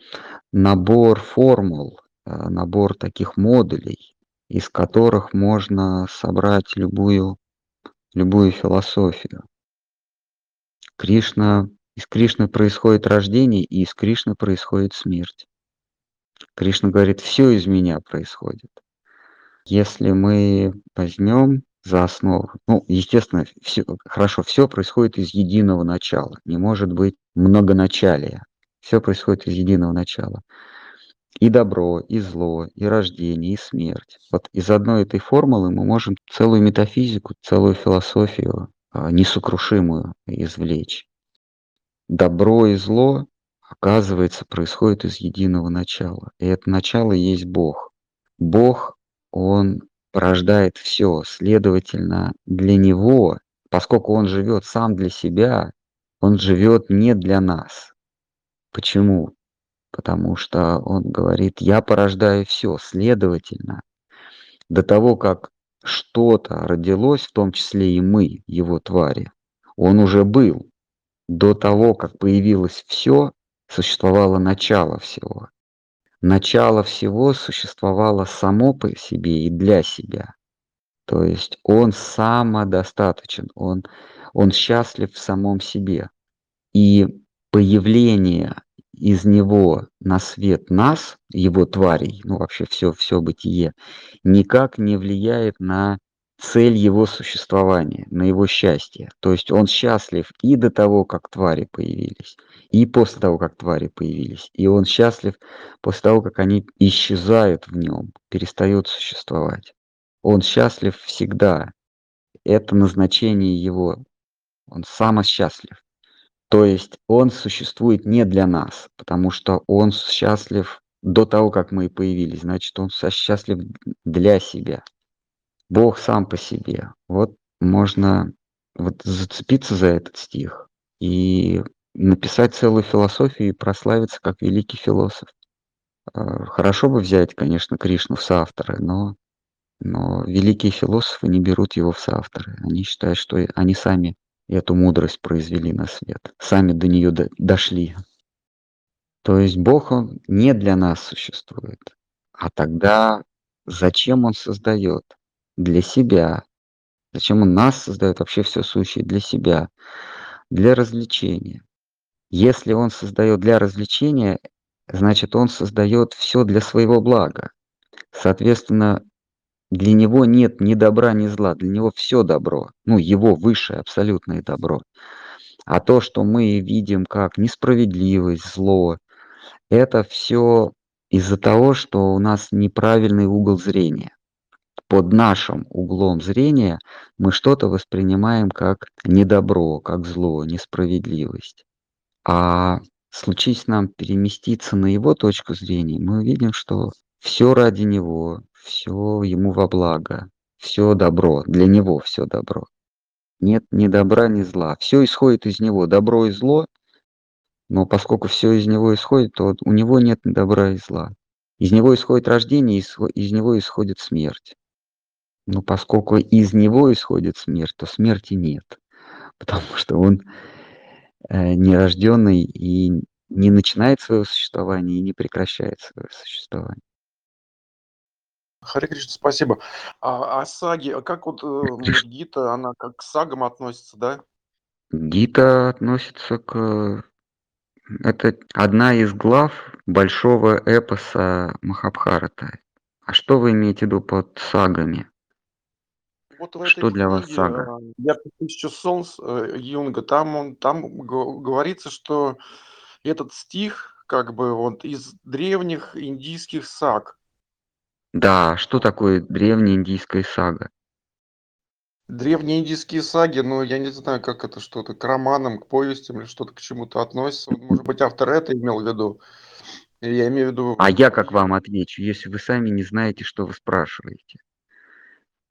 набор формул, а, набор таких модулей, из которых можно собрать любую, любую философию. Кришна, из Кришны происходит рождение, и из Кришны происходит смерть. Кришна говорит, все из меня происходит. Если мы возьмем за основу, ну, естественно, все, хорошо, все происходит из единого начала, не может быть многоначалия. Все происходит из единого начала. И добро, и зло, и рождение, и смерть. Вот из одной этой формулы мы можем целую метафизику, целую философию а, несокрушимую извлечь. Добро и зло, оказывается, происходит из единого начала. И это начало есть Бог. Бог, Он порождает все. Следовательно, для Него, поскольку Он живет сам для себя, Он живет не для нас. Почему? Потому что Он говорит, я порождаю все. Следовательно, до того, как что-то родилось, в том числе и мы, его твари. Он уже был. До того, как появилось все, существовало начало всего. Начало всего существовало само по себе и для себя. То есть он самодостаточен, он, он счастлив в самом себе. И появление из него на свет нас, его тварей, ну вообще все, все бытие, никак не влияет на цель его существования, на его счастье. То есть он счастлив и до того, как твари появились, и после того, как твари появились. И он счастлив после того, как они исчезают в нем, перестают существовать. Он счастлив всегда. Это назначение его. Он самосчастлив. То есть он существует не для нас, потому что он счастлив до того, как мы появились. Значит, он счастлив для себя. Бог сам по себе. Вот можно вот зацепиться за этот стих и написать целую философию и прославиться как великий философ. А, хорошо бы взять, конечно, Кришну в соавторы, но, но великие философы не берут его в соавторы. Они считают, что они сами эту мудрость произвели на свет, сами до нее до, дошли. То есть Бог, Он не для нас существует. А тогда зачем Он создает? Для себя. Зачем Он нас создает, вообще все сущее? Для себя, для развлечения. Если Он создает для развлечения, значит, Он создает все для своего блага. Соответственно, для него нет ни добра, ни зла, для него все добро, ну, его высшее абсолютное добро. А то, что мы видим как несправедливость, зло, это все из-за того, что у нас неправильный угол зрения. под нашим углом зрения мы что-то воспринимаем как недобро, как зло, несправедливость. А случись нам переместиться на его точку зрения, мы увидим, что все ради него, все ему во благо, все добро, для него все добро. Нет ни добра, ни зла. Все исходит из него, добро и зло, но поскольку все из него исходит, то у него нет ни добра и зла. Из него исходит рождение, из него исходит смерть. Но поскольку из него исходит смерть, то смерти нет, потому что он э, нерожденный и не начинает свое существование и не прекращает свое существование. Харе Кришна, спасибо. А, а саги, а как вот э, Гита, она как к сагам относится, да? Гита относится к... Это одна из глав большого эпоса Махабхарата. А что вы имеете в виду под сагами? Вот в Что этой для вас сага? э, «Ярких тысяча солнц» э, Юнга, там, он, там говорится, что этот стих как бы вот из древних индийских саг. Да, что такое древняя индийская сага? Древние индийские саги, ну, я не знаю, как это что-то, к романам, к повестям или что-то к чему-то относится. Вот, Может быть, автор это имел в виду. Я имею в виду... А я как вам отвечу, если вы сами не знаете, что вы спрашиваете?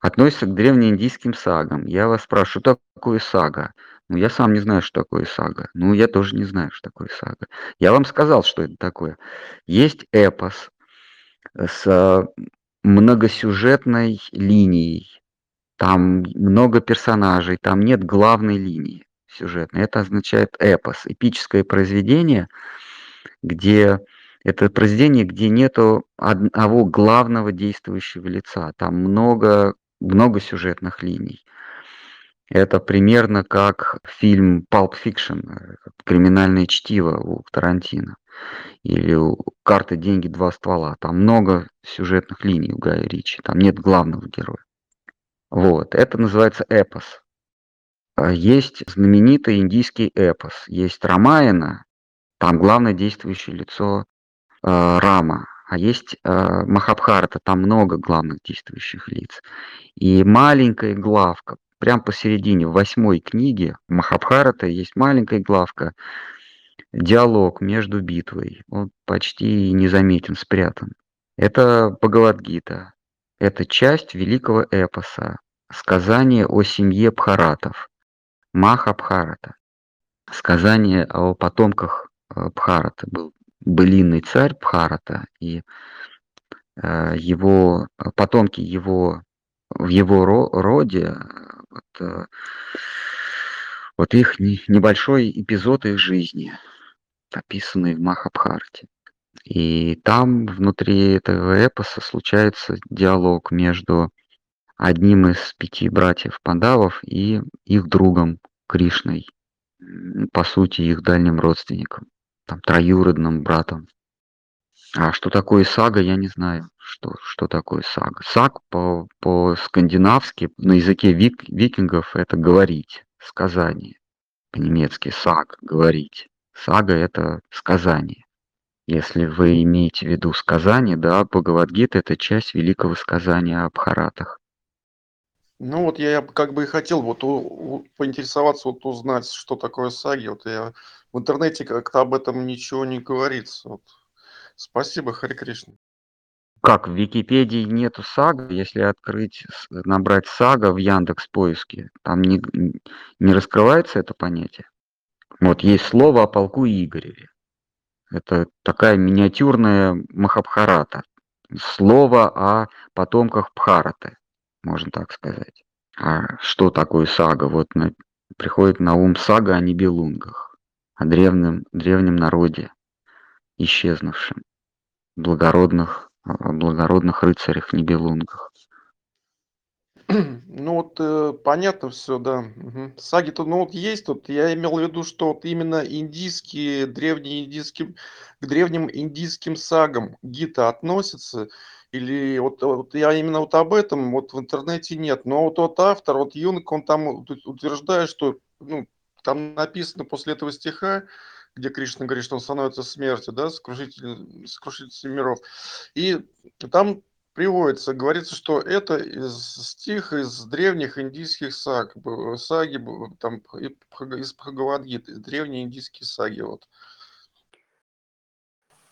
Относится к древнеиндийским сагам. Я вас спрашиваю, что такое сага? Ну, я сам не знаю, что такое сага. Ну, я тоже не знаю, что такое сага. Я вам сказал, что это такое. Есть эпос с э, многосюжетной линией. Там много персонажей, там нет главной линии сюжетной. Это означает эпос, эпическое произведение, где это произведение, где нету одного главного действующего лица. Там много, много сюжетных линий. Это примерно как фильм Pulp Fiction, э, криминальное чтиво у Тарантино. Или у карты «Деньги. Два ствола». Там много сюжетных линий у Гая Ричи. Там нет главного героя. Вот. Это называется эпос. А Есть знаменитый индийский эпос. Есть Рамаяна. Там главное действующее лицо э, Рама. А есть э, Махабхарата. Там много главных действующих лиц. И маленькая главка, прям посередине, в восьмой книге Махабхарата есть маленькая главка, диалог между битвой. Он почти незаметен, спрятан. Это Бхагавадгита. Это часть великого эпоса, сказание о семье Бхаратов, Махабхарата. Сказание о потомках э, Бхарата. Был былинный царь Бхарата, и э, его потомки его в его ро- роде, вот, э, вот их не- небольшой эпизод их жизни, описанный в Махабхарате. И там внутри этого эпоса случается диалог между одним из пяти братьев Пандавов и их другом Кришной, по сути, их дальним родственником, там, троюродным братом. А что такое сага, я не знаю, что, что такое сага. Саг по, по-скандинавски, на языке вик, викингов, это говорить, сказание. По-немецки саг, говорить. Сага – это сказание. Если вы имеете в виду сказание, да, Бхагавадгита– это часть великого сказания о Бхаратах. Ну вот я как бы и хотел вот у- поинтересоваться, вот узнать, что такое саги. Вот я в интернете как-то об этом ничего не говорится. Вот. Спасибо, Харе Кришна. Как в Википедии нету сага, если открыть, набрать сага в Яндекс поиске, там не, не раскрывается это понятие. Вот есть слово о полку Игореве. Это такая миниатюрная Махабхарата. Слово о потомках Бхараты, можно так сказать. А что такое сага? Вот на- приходит на ум сага о Нибелунгах, о древнем, древнем народе, исчезнувшем, благородных, благородных рыцарях Нибелунгах. Ну вот э, понятно все, да. Мгм. Саги-то, ну вот есть тут. Я имел в виду, что вот именно индийские, древние индийским, к древним индийским сагам Гита относится. Или вот, вот я именно вот об этом вот в интернете нет. Но вот тот автор, вот Юнг, он там ут- утверждает, что ну, там написано после этого стиха, где Кришна говорит, что он становится смертью, да, сокрушитель, сокрушитель миров. И там приводится, говорится, что это из стих из древних индийских саг, саги, там из Бхагавадгиты, древние индийские саги. Вот.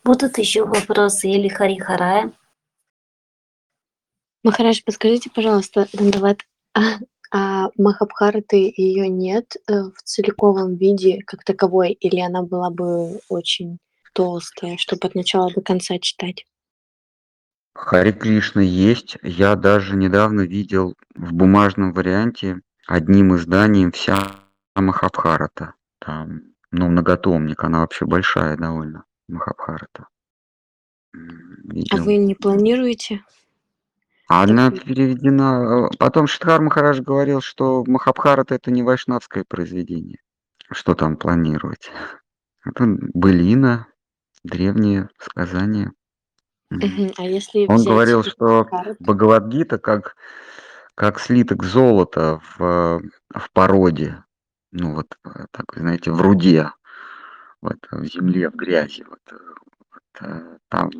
Будут еще вопросы или Харихарая? Махарадж, подскажите, пожалуйста, Дандават, а, а Махабхараты ее нет э, в целиковом виде как таковой, или она была бы очень толстая, чтобы от начала до конца читать? Хари Кришна есть. Я даже недавно видел в бумажном варианте одним изданием вся Махабхарата. Там, ну, многотомник, она вообще большая довольно, Махабхарата. А Видел. вы не планируете? Она переведена... э, Потом Шидхар Махарадж говорил, что Махабхарата это не вайшнавское произведение. Что там планировать? Это былина, древние сказания. А если Он говорил, что? Бхагавадгита как, как слиток золота в, в породе. Ну вот, э, так, знаете, в руде, вот, в земле, в грязи. Вот, э, вот, э, там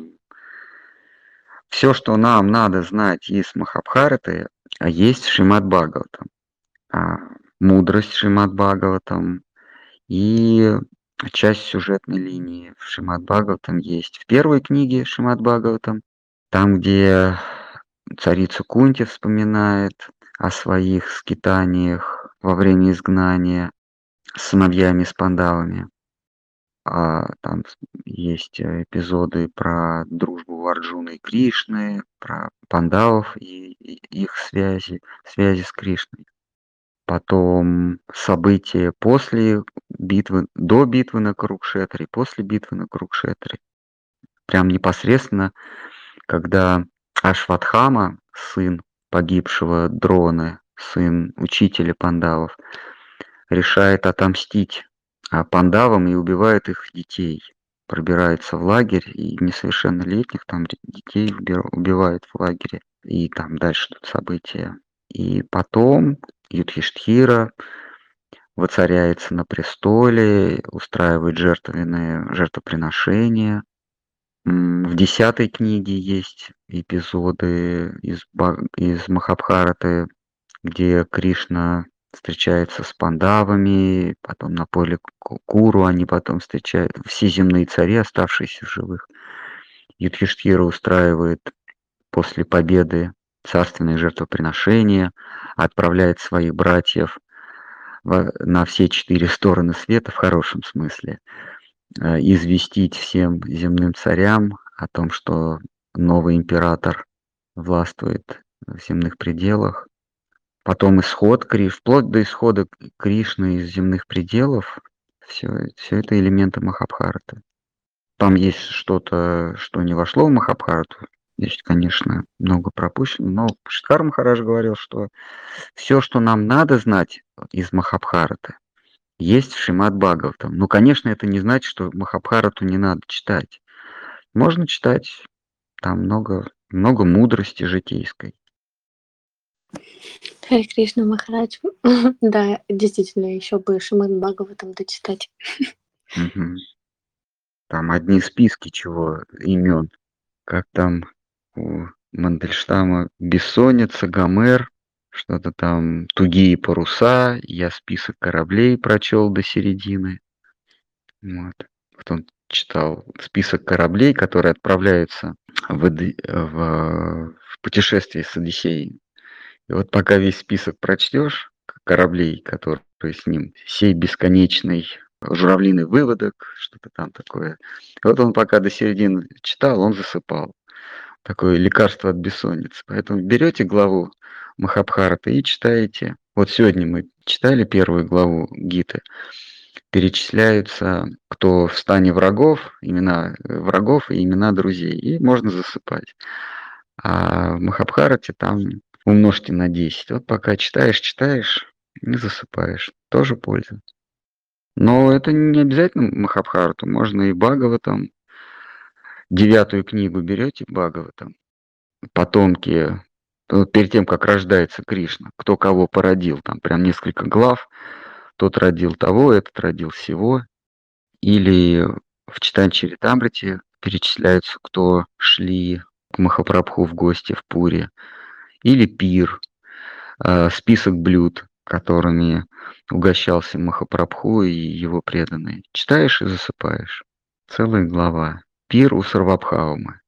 все, что нам надо знать из Махабхараты, а есть Шримад Бхагаватам. А, Мудрость Шримад Бхагаватам и часть сюжетной линии в Шримад Бхагаватам есть. В первой книге Шримад Бхагаватам, там, где царица Кунти вспоминает о своих скитаниях во время изгнания с сыновьями, с пандавами. А там есть э, эпизоды про дружбу Арджуны и Кришны, про пандавов и и их связи, связи с Кришной. Потом события после битвы, до битвы на Курукшетре, после битвы на Курукшетре. Прям непосредственно, когда Ашватхама, сын погибшего Дроны, сын учителя пандавов, решает отомстить пандавам и убивает их детей. Пробирается в лагерь и несовершеннолетних там детей уби- убивает в лагере. И там дальше тут события. И потом Юдхиштхира воцаряется на престоле, устраивает жертвенные жертвоприношения. В десятой книге есть эпизоды из, из Махабхараты, где Кришна встречается с пандавами, потом на поле Ку- Куру они потом встречают, все земные цари, оставшиеся в живых. Юдхиштхира устраивает после победы царственные жертвоприношения, отправляет своих братьев на все четыре стороны света в хорошем смысле, э, известить всем земным царям о том, что новый император властвует в земных пределах. Потом исход Криш, вплоть до исхода Кришны из земных пределов, все, все это элементы Махабхараты. Там есть что-то, что не вошло в Махабхарату. Здесь, конечно, много пропущено, но Шиткар Махарадж говорил, что все, что нам надо знать из Махабхараты, есть в Шримад Бхагаватам. Ну, конечно, это не значит, что Махабхарату не надо читать. Можно читать, там много, много мудрости житейской. Харе Кришна Махарадж. Да, действительно, еще бы Шимад Бхагаватам дочитать. Там одни списки чего имен, как там у Мандельштама бессонница, Гомер, что-то там тугие паруса, я список кораблей прочел до середины. Вот. Потом читал список кораблей, которые отправляются в, в, в путешествие с Одиссеем. И вот пока весь список прочтешь кораблей, которые с ним, сей бесконечный журавлиный выводок, что-то там такое. И вот он пока до середины читал, он засыпал. Такое лекарство от бессонницы. Поэтому берете главу Махабхараты и читаете. Вот сегодня мы читали первую главу Гиты. Перечисляются, кто в стане врагов, имена э, врагов и имена друзей. И можно засыпать. А в Махабхарате там умножьте на 10. Вот пока читаешь, читаешь, не засыпаешь. Тоже польза. Но это не обязательно Махабхарату, можно и Бхагаватам. Девятую книгу берете Бхагаватам, потомки, вот перед тем, как рождается Кришна, кто кого породил, там прям несколько глав, тот родил того, этот родил всего. Или в Читанче Ритамрите перечисляются, кто шли к Махапрабху в гости в Пуре. Или пир, э, список блюд, которыми угощался Махапрабху и его преданные. Читаешь и засыпаешь. Целая глава. Пир у Сарвабхаумы.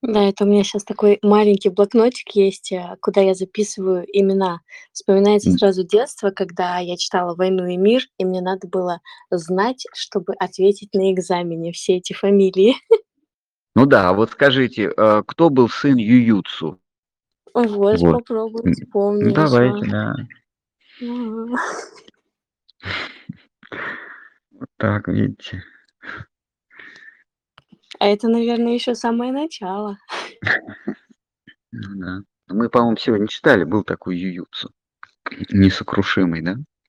Да, это у меня сейчас такой маленький блокнотик есть, э, куда я записываю имена. Вспоминается М. сразу детство, когда я читала «Войну и мир», и мне надо было знать, чтобы ответить на экзамене все эти фамилии. Ну да, вот скажите, э, кто был сын Ююцу? Вот, Вот. попробую М, вспомнить. Ну давайте, да. Ага. Вот так, видите. А это, наверное, еще самое начало. Ну да. Мы, по-моему, сегодня читали, был такой Ююцу. Несокрушимый, да?